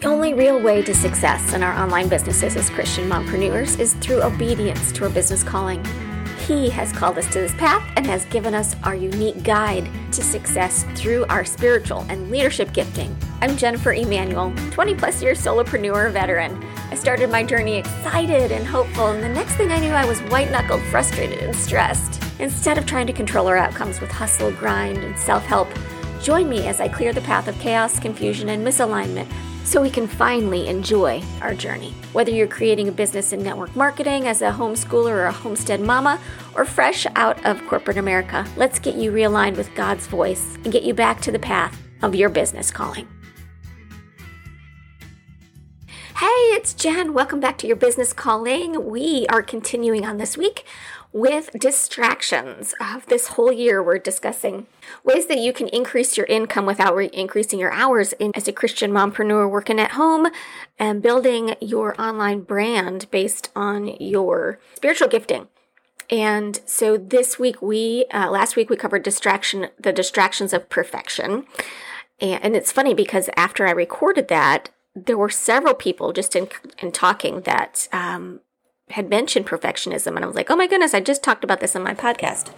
The only real way to success in our online businesses as Christian mompreneurs is through obedience to our business calling. He has called us to this path and has given us our unique guide to success through our spiritual and leadership gifting. I'm Jennifer Emanuel, 20 plus year solopreneur veteran. I started my journey excited and hopeful, and the next thing I knew, I was white knuckled, frustrated, and stressed. Instead of trying to control our outcomes with hustle, grind, and self help, join me as I clear the path of chaos, confusion, and misalignment so we can finally enjoy our journey. Whether you're creating a business in network marketing as a homeschooler or a homestead mama, or fresh out of corporate America, let's get you realigned with God's voice and get you back to the path of your business calling. Hey, it's Jen. Welcome back to your business calling. We are continuing on this week with distractions. Uh, this whole year, we're discussing ways that you can increase your income without re- increasing your hours in, as a Christian mompreneur working at home and building your online brand based on your spiritual gifting. And so this week, we, uh, last week, we covered distraction, the distractions of perfection. And, and it's funny because after I recorded that, there were several people just in, in talking that um, had mentioned perfectionism and I was like, oh my goodness, I just talked about this on my podcast.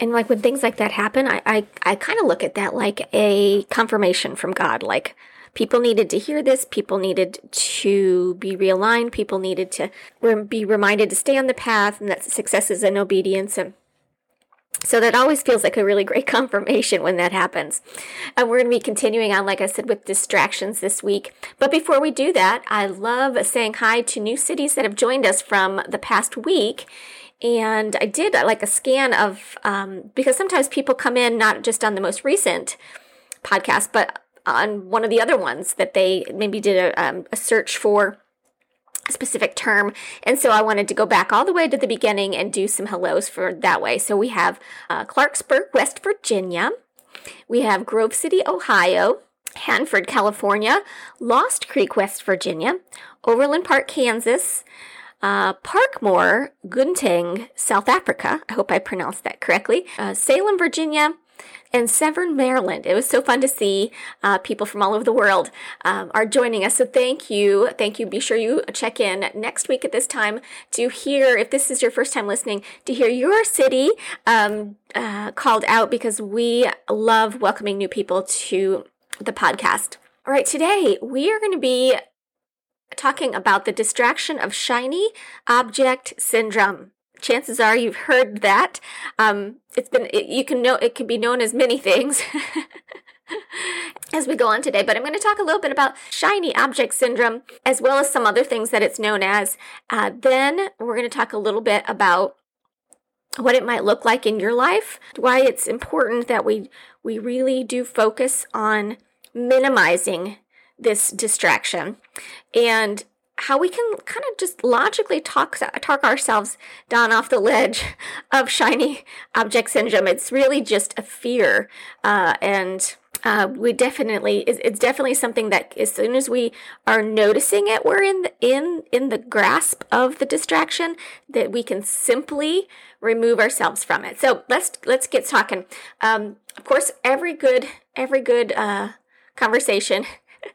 And like when things like that happen, I I, I kind of look at that like a confirmation from God. Like people needed to hear this, people needed to be realigned, people needed to be reminded to stay on the path and that success is in obedience and so that always feels like a really great confirmation when that happens. And we're going to be continuing on, like I said, with distractions this week. But before we do that, I love saying hi to new cities that have joined us from the past week. And I did uh, like a scan of, um, because sometimes people come in not just on the most recent podcast, but on one of the other ones that they maybe did a, um, a search for specific term. And so I wanted to go back all the way to the beginning and do some hellos for that way. So we have uh, Clarksburg, West Virginia. We have Grove City, Ohio. Hanford, California. Lost Creek, West Virginia. Overland Park, Kansas. Uh, Parkmore, Gauteng, South Africa. I hope I pronounced that correctly. Uh, Salem, Virginia and Severn, Maryland. It was so fun to see uh, people from all over the world um, are joining us. So thank you. Thank you. Be sure you check in next week at this time to hear, if this is your first time listening, to hear your city um, uh, called out because we love welcoming new people to the podcast. All right, today we are going to be talking about the distraction of shiny object syndrome chances are you've heard that. Um, it's been it, you can know it can be known as many things. as we go on today, but I'm going to talk a little bit about shiny object syndrome as well as some other things that it's known as. Uh, then we're going to talk a little bit about what it might look like in your life, why it's important that we we really do focus on minimizing this distraction and how we can kind of just logically talk talk ourselves down off the ledge of shiny object syndrome. It's really just a fear, uh, and uh, we definitely it's, definitely something that as soon as we are noticing it, we're in the, in in the grasp of the distraction that we can simply remove ourselves from it. So let's let's get talking. Um, of course, every good every good uh, conversation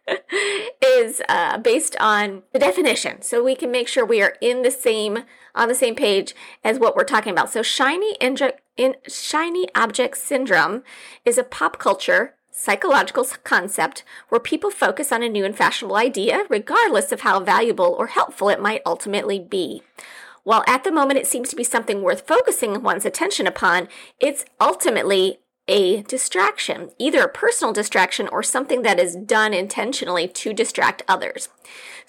is uh, based on the definition, so we can make sure we are in the same on the same page as what we're talking about. So, shiny in shiny object syndrome is a pop culture psychological concept where people focus on a new and fashionable idea, regardless of how valuable or helpful it might ultimately be. While at the moment it seems to be something worth focusing one's attention upon, it's ultimately a distraction, either a personal distraction or something that is done intentionally to distract others.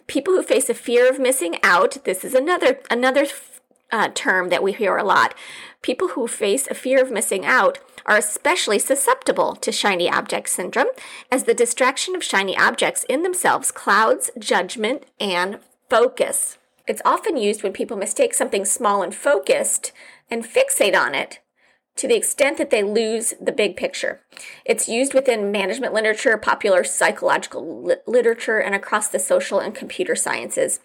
People who face a fear of missing out, this is another another uh, term that we hear a lot. People who face a fear of missing out are especially susceptible to shiny object syndrome, as the distraction of shiny objects in themselves clouds judgment and focus. It's often used when people mistake something small and focused and fixate on it to the extent that they lose the big picture. It's used within management literature, popular psychological li- literature, and across the social and computer sciences.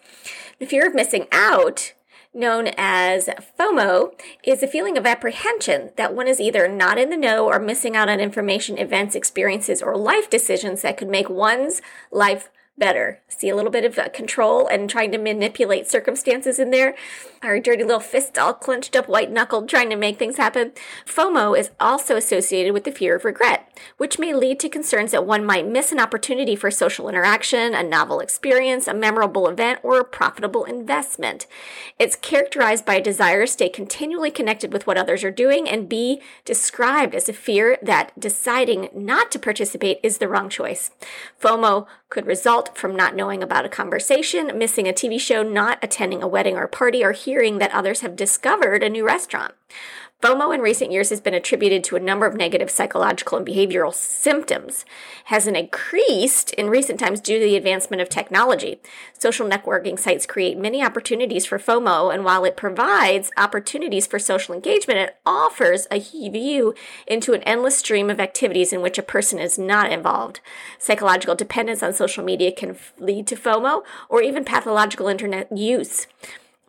The fear of missing out, known as FOMO, is a feeling of apprehension that one is either not in the know or missing out on information, events, experiences, or life decisions that could make one's life better. See a little bit of uh, control and trying to manipulate circumstances in there. Our dirty little fist all clenched up, white knuckled, trying to make things happen. FOMO is also associated with the fear of regret, which may lead to concerns that one might miss an opportunity for social interaction, a novel experience, a memorable event, or a profitable investment. It's characterized by a desire to stay continually connected with what others are doing and be described as a fear that deciding not to participate is the wrong choice. FOMO could result from not knowing about a conversation, missing a TV show, not attending a wedding or party, or hearing that others have discovered a new restaurant. FOMO in recent years has been attributed to a number of negative psychological and behavioral symptoms, has increased in recent times due to the advancement of technology. Social networking sites create many opportunities for FOMO, and while it provides opportunities for social engagement, it offers a view into an endless stream of activities in which a person is not involved. Psychological dependence on social media can lead to FOMO or even pathological internet use.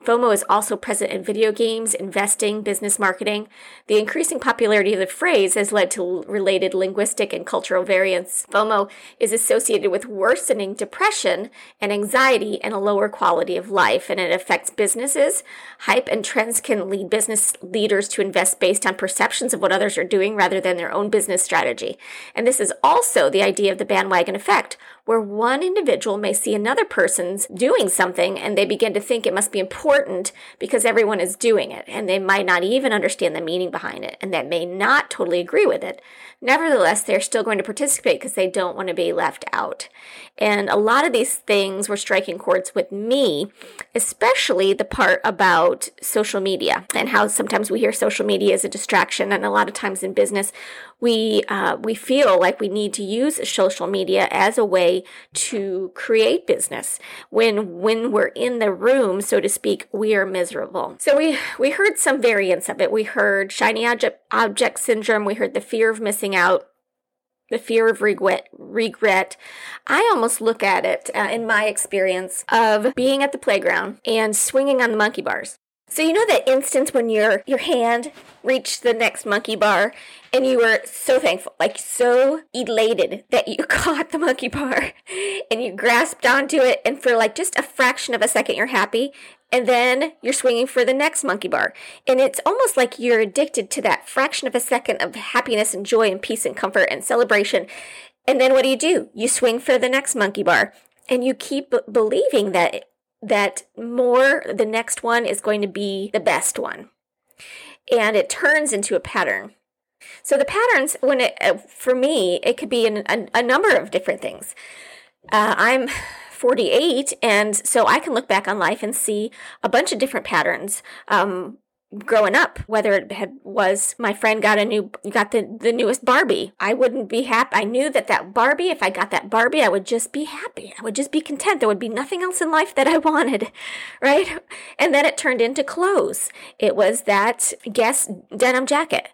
FOMO is also present in video games, investing, business marketing. The increasing popularity of the phrase has led to related linguistic and cultural variants. FOMO is associated with worsening depression and anxiety and a lower quality of life, and it affects businesses. Hype and trends can lead business leaders to invest based on perceptions of what others are doing rather than their own business strategy. And this is also the idea of the bandwagon effect, where one individual may see another person's doing something and they begin to think it must be important because everyone is doing it and they might not even understand the meaning behind it and that may not totally agree with it. Nevertheless, they're still going to participate because they don't want to be left out. And a lot of these things were striking chords with me, especially the part about social media and how sometimes we hear social media is a distraction. And a lot of times in business, we uh, we feel like we need to use social media as a way to create business. When when we're in the room so to speak we are miserable. So we we heard some variants of it. We heard shiny object, object syndrome. We heard the fear of missing out the fear of regret regret. I almost look at it uh, in my experience of being at the playground and swinging on the monkey bars so you know that instance when your your hand reached the next monkey bar and you were so thankful, like so elated that you caught the monkey bar and you grasped onto it and for like just a fraction of a second you're happy and then you're swinging for the next monkey bar. And it's almost like you're addicted to that fraction of a second of happiness and joy and peace and comfort and celebration. And then what do you do? You swing for the next monkey bar and you keep believing that that more the next one is going to be the best one. And it turns into a pattern. So the patterns, when it, uh, for me, it could be in a, a number of different things. Uh, I'm 48, and so I can look back on life and see a bunch of different patterns. Um, growing up whether it had was my friend got a new got the the newest barbie. I wouldn't be happy i knew that that barbie if i got that barbie i would just be happy. I would just be content. There would be nothing else in life that i wanted right? And then it turned into clothes. It was that guess denim jacket.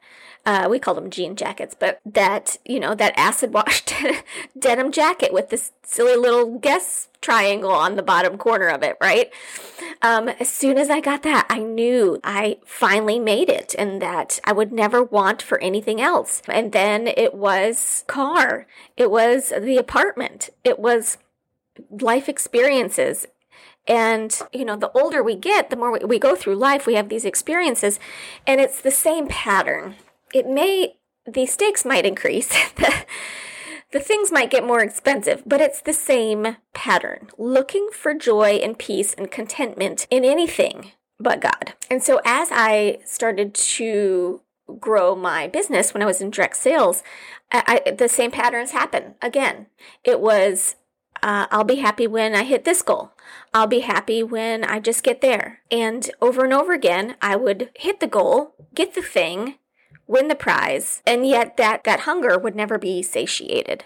Uh, we called them jean jackets, but that, you know, that acid washed denim jacket with this silly little guess triangle on the bottom corner of it, right? Um, as soon as I got that, I knew I finally made it and that I would never want for anything else. And then it was car, it was the apartment, it was life experiences. And, you know, the older we get, the more we, we go through life, we have these experiences, and it's the same pattern it may, the stakes might increase. the, things might get more expensive, but it's the same pattern. Looking for joy and peace and contentment in anything but God. And so as I started to grow my business when I was in direct sales, I, I, the same patterns happen again. It was uh, I'll be happy when I hit this goal. I'll be happy when I just get there. And over and over again, I would hit the goal, get the thing, win the prize, and yet that, that hunger would never be satiated.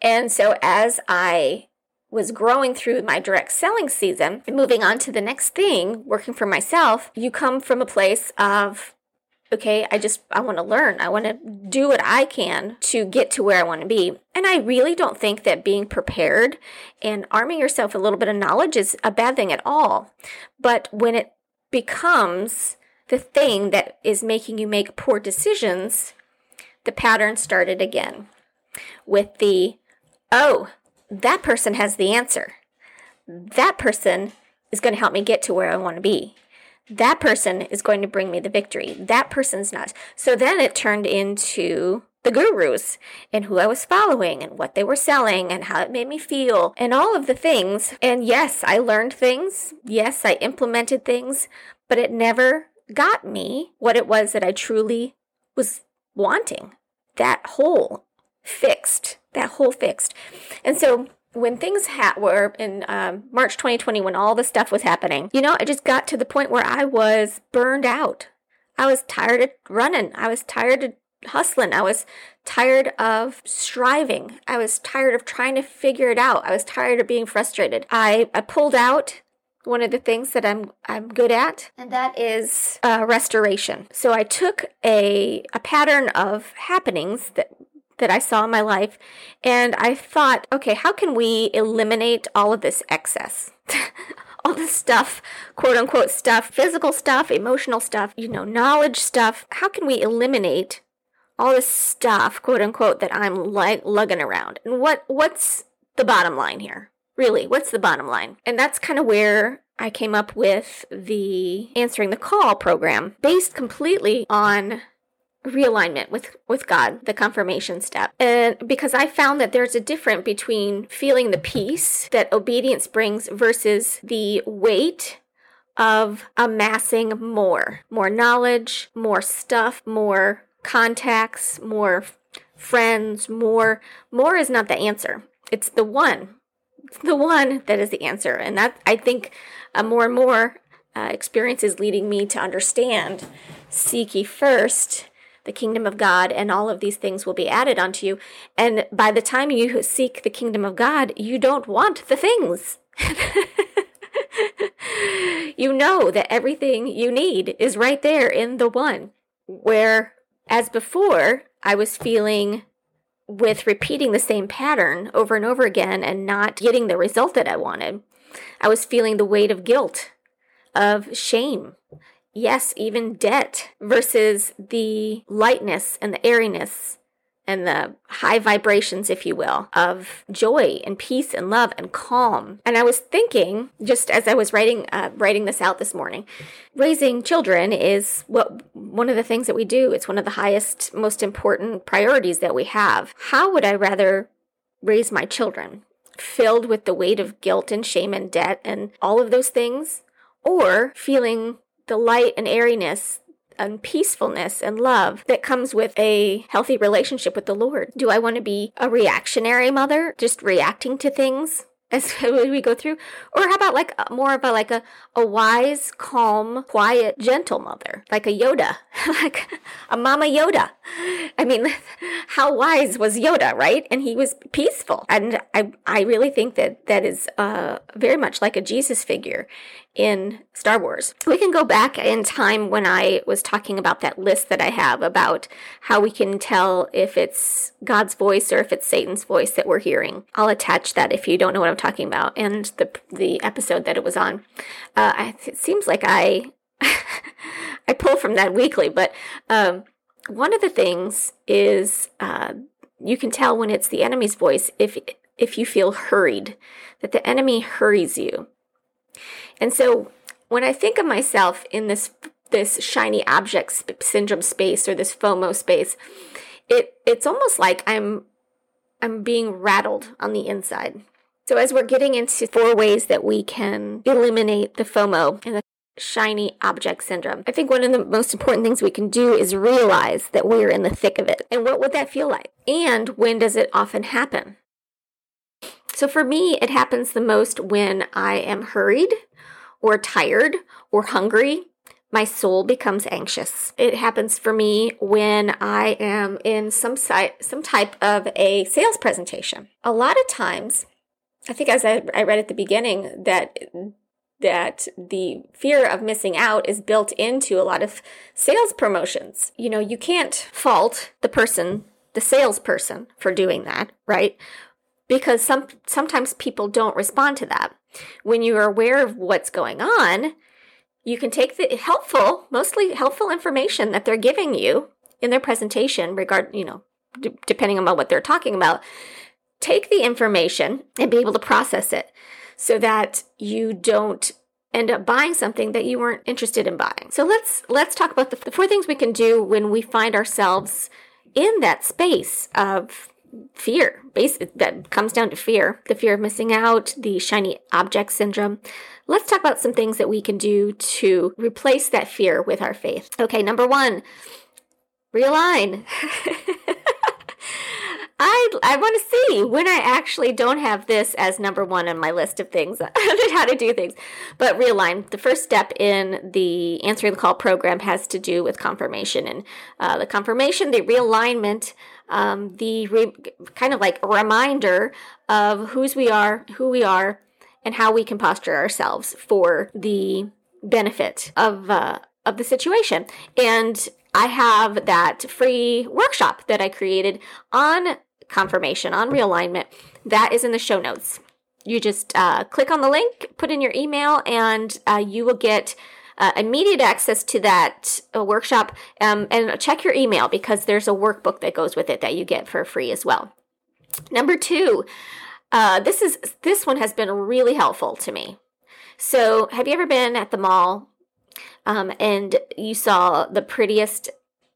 And so as I was growing through my direct selling season and moving on to the next thing, working for myself, you come from a place of, okay, I just, I want to learn. I want to do what I can to get to where I want to be. And I really don't think that being prepared and arming yourself a little bit of knowledge is a bad thing at all. But when it becomes the thing that is making you make poor decisions, the pattern started again with the, oh, that person has the answer. That person is going to help me get to where I want to be. That person is going to bring me the victory. That person's not. So then it turned into the gurus and who I was following and what they were selling and how it made me feel and all of the things. And yes, I learned things. Yes, I implemented things, but it never got me what it was that I truly was wanting. That hole fixed. That hole fixed. And so when things ha- were in um, March 2020, when all this stuff was happening, you know, I just got to the point where I was burned out. I was tired of running. I was tired of hustling. I was tired of striving. I was tired of trying to figure it out. I was tired of being frustrated. I, I pulled out one of the things that I'm I'm good at, and that is uh, restoration. So I took a a pattern of happenings that that I saw in my life, and I thought, okay, how can we eliminate all of this excess? all this stuff, quote unquote stuff, physical stuff, emotional stuff, you know, knowledge stuff. How can we eliminate all this stuff, quote unquote, that I'm like lugging around? And what what's the bottom line here? Really, what's the bottom line? And that's kind of where I came up with the answering the call program based completely on realignment with with God, the confirmation step. And because I found that there's a difference between feeling the peace that obedience brings versus the weight of amassing more, more knowledge, more stuff, more contacts, more friends, more more is not the answer. It's the one the one that is the answer. And that, I think, uh, more and more uh, experience is leading me to understand seek ye first the kingdom of God, and all of these things will be added unto you. And by the time you seek the kingdom of God, you don't want the things. you know that everything you need is right there in the one. Where, as before, I was feeling with repeating the same pattern over and over again and not getting the result that I wanted. I was feeling the weight of guilt, of shame, yes, even debt, versus the lightness and the airiness and the high vibrations, if you will, of joy and peace and love and calm. And I was thinking, just as I was writing uh, writing this out this morning, raising children is what one of the things that we do. It's one of the highest, most important priorities that we have. How would I rather raise my children? Filled with the weight of guilt and shame and debt and all of those things, or feeling the light and airiness and peacefulness and love that comes with a healthy relationship with the Lord? Do I want to be a reactionary mother, just reacting to things? as we go through or how about like more of a like a, a wise calm quiet gentle mother like a yoda like a mama yoda i mean how wise was yoda right and he was peaceful and i i really think that that is uh very much like a jesus figure in Star Wars. We can go back in time when I was talking about that list that I have about how we can tell if it's God's voice or if it's Satan's voice that we're hearing. I'll attach that if you don't know what I'm talking about and the the episode that it was on. Uh, it seems like I I pull from that weekly, but um, one of the things is uh, you can tell when it's the enemy's voice if if you feel hurried, that the enemy hurries you. And so when I think of myself in this this shiny object sp- syndrome space or this FOMO space, it it's almost like I'm I'm being rattled on the inside. So as we're getting into four ways that we can eliminate the FOMO and the shiny object syndrome. I think one of the most important things we can do is realize that we're in the thick of it. And what would that feel like? And when does it often happen? So for me, it happens the most when I am hurried or tired or hungry, my soul becomes anxious. It happens for me when I am in some site, some type of a sales presentation. A lot of times, I think as I, I read at the beginning that that the fear of missing out is built into a lot of sales promotions. You know, you can't fault the person, the salesperson for doing that, right? Because some sometimes people don't respond to that. When you are aware of what's going on, you can take the helpful, mostly helpful information that they're giving you in their presentation, regard, you know, d- depending on what they're talking about, take the information and be able to process it so that you don't end up buying something that you weren't interested in buying. So let's let's talk about the, the four things we can do when we find ourselves in that space of fear base that comes down to fear the fear of missing out the shiny object syndrome. Let's talk about some things that we can do to replace that fear with our faith. Okay number one realign I, I want to see when I actually don't have this as number one on my list of things how to do things. But realign. The first step in the answering the call program has to do with confirmation and uh, the confirmation, the realignment, um, the re- kind of like reminder of whose we are, who we are, and how we can posture ourselves for the benefit of uh, of the situation. And I have that free workshop that I created on confirmation on realignment. That is in the show notes. You just uh, click on the link, put in your email, and uh, you will get uh, immediate access to that uh, workshop. Um, and check your email because there's a workbook that goes with it that you get for free as well. Number two, uh, this is this one has been really helpful to me. So, have you ever been at the mall um, and you saw the prettiest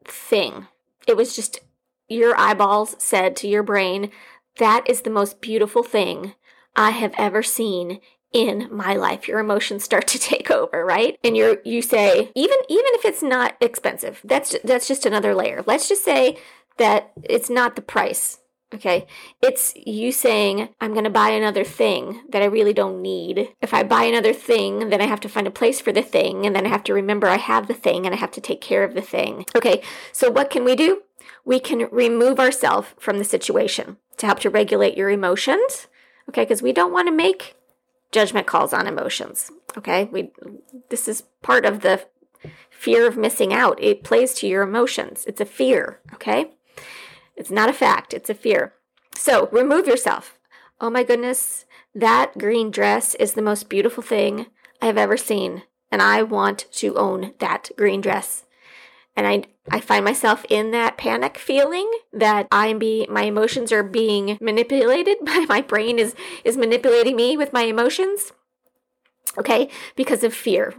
thing? It was just your eyeballs said to your brain, that is the most beautiful thing I have ever seen in my life. Your emotions start to take over right? And you're you say even even if it's not expensive that's that's just another layer. Let's just say that it's not the price okay? It's you saying i'm going to buy another thing that i really don't need. If i buy another thing then i have to find a place for the thing and then i have to remember i have the thing and i have to take care of the thing. Okay so what can we do we can remove ourselves from the situation to help to regulate your emotions. Okay, because we don't want to make judgment calls on emotions. Okay, we this is part of the fear of missing out. It plays to your emotions. It's a fear. Okay, it's not a fact. It's a fear. So remove yourself. Oh my goodness, that green dress is the most beautiful thing I have ever seen, and I want to own that green dress and I I find myself in that panic feeling that I am be my emotions are being manipulated my brain is is manipulating me with my emotions. Okay? Because of fear.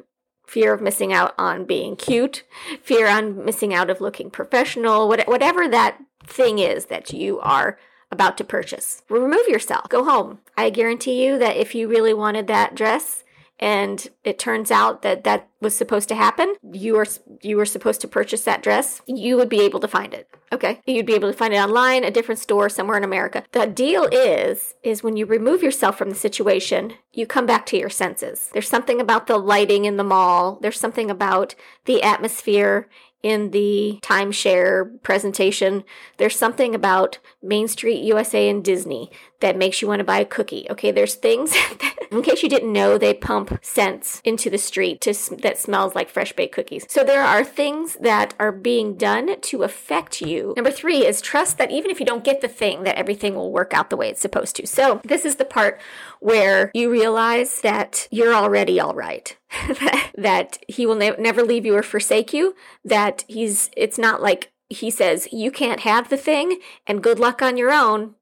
Fear of missing out on being cute, fear on missing out of looking professional, whatever that thing is that you are about to purchase. Remove yourself. Go home. I guarantee you that if you really wanted that dress, and it turns out that that was supposed to happen. You are you were supposed to purchase that dress. You would be able to find it. Okay. You'd be able to find it online a different store somewhere in america. The deal is is when you remove yourself from the situation you come back to your senses. There's something about the lighting in the mall. There's something about the atmosphere in the timeshare presentation, there's something about Main Street USA and Disney that makes you want to buy a cookie. Okay, there's things that, in case you didn't know, they pump scents into the street to, that smells like fresh baked cookies. So there are things that are being done to affect you. Number three is trust that even if you don't get the thing, that everything will work out the way it's supposed to. So this is the part where you realize that you're already all right. that he will ne- never leave you or forsake you, that he's, it's not like he says, you can't have the thing and good luck on your own.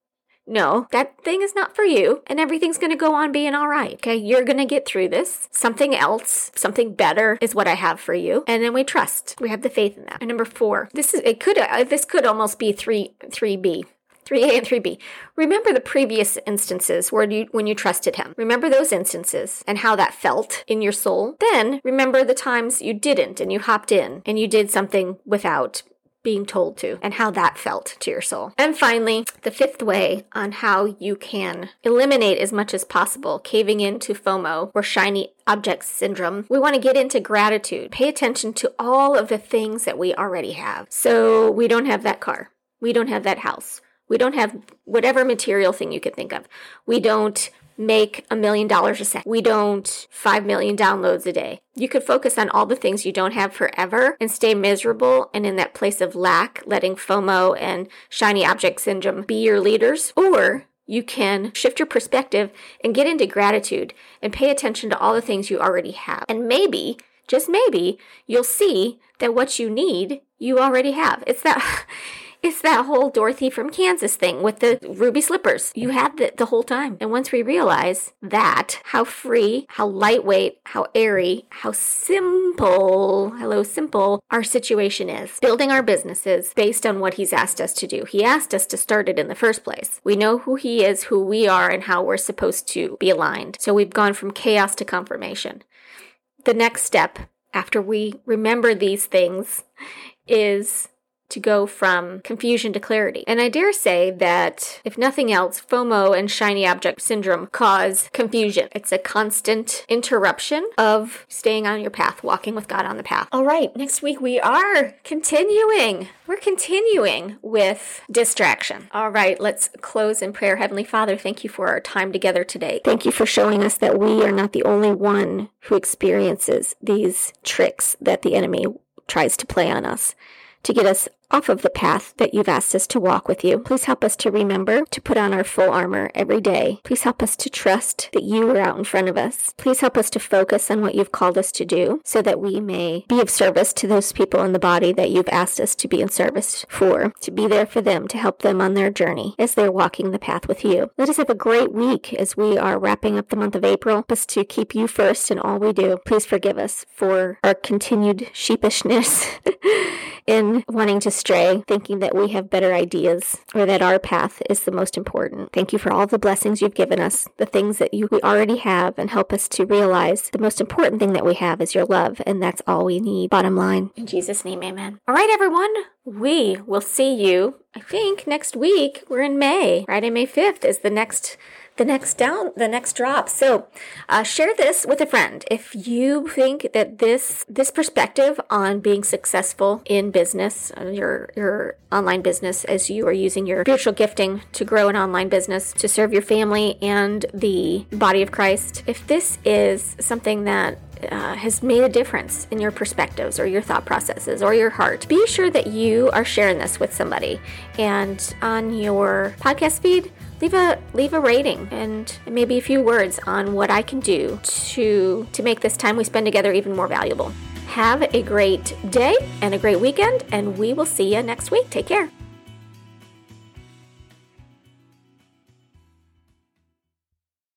No, that thing is not for you, and everything's gonna go on being all right. Okay, you're gonna get through this. Something else, something better is what I have for you, and then we trust. We have the faith in that. And number four, this is it could uh, this could almost be three three B. 3A and 3B. Remember the previous instances where you when you trusted him. Remember those instances and how that felt in your soul. Then remember the times you didn't and you hopped in and you did something without being told to and how that felt to your soul. And finally, the fifth way on how you can eliminate as much as possible caving into FOMO or shiny object syndrome. We want to get into gratitude. Pay attention to all of the things that we already have. So we don't have that car. We don't have that house. We don't have whatever material thing you could think of. We don't make a million dollars a second. We don't 5 million downloads a day. You could focus on all the things you don't have forever and stay miserable and in that place of lack, letting FOMO and shiny object syndrome be your leaders. Or you can shift your perspective and get into gratitude and pay attention to all the things you already have. And maybe, just maybe, you'll see that what you need, you already have. It's that. It's that whole Dorothy from Kansas thing with the ruby slippers. You had it the whole time. And once we realize that, how free, how lightweight, how airy, how simple, hello, simple, our situation is. Building our businesses based on what He's asked us to do. He asked us to start it in the first place. We know who He is, who we are, and how we're supposed to be aligned. So we've gone from chaos to confirmation. The next step after we remember these things is to go from confusion to clarity. And I dare say that, if nothing else, FOMO and shiny object syndrome cause confusion. It's a constant interruption of staying on your path, walking with God on the path. All right, next week we are continuing. We're continuing with distraction. All right, let's close in prayer. Heavenly Father, thank you for our time together today. Thank you for showing us that we are not the only one who experiences these tricks that the enemy tries to play on us to get us off of the path that you've asked us to walk with you. Please help us to remember to put on our full armor every day. Please help us to trust that you are out in front of us. Please help us to focus on what you've called us to do so that we may be of service to those people in the body that you've asked us to be in service for, to be there for them, to help them on their journey as they're walking the path with you. Let us have a great week as we are wrapping up the month of April. Help us to keep you first in all we do. Please forgive us for our continued sheepishness in wanting to stray, thinking that we have better ideas or that our path is the most important. Thank you for all the blessings you've given us, the things that you we already have, and help us to realize the most important thing that we have is your love, and that's all we need. Bottom line. In Jesus' name, amen. All right, everyone. We will see you, I think, next week. We're in May. Friday, May 5th is the next the next down, the next drop. So, uh, share this with a friend. If you think that this this perspective on being successful in business, uh, your your online business, as you are using your spiritual gifting to grow an online business to serve your family and the body of Christ, if this is something that uh, has made a difference in your perspectives or your thought processes or your heart, be sure that you are sharing this with somebody. And on your podcast feed, leave a leave a rating and maybe a few words on what I can do to to make this time we spend together even more valuable. Have a great day and a great weekend, and we will see you next week. Take care.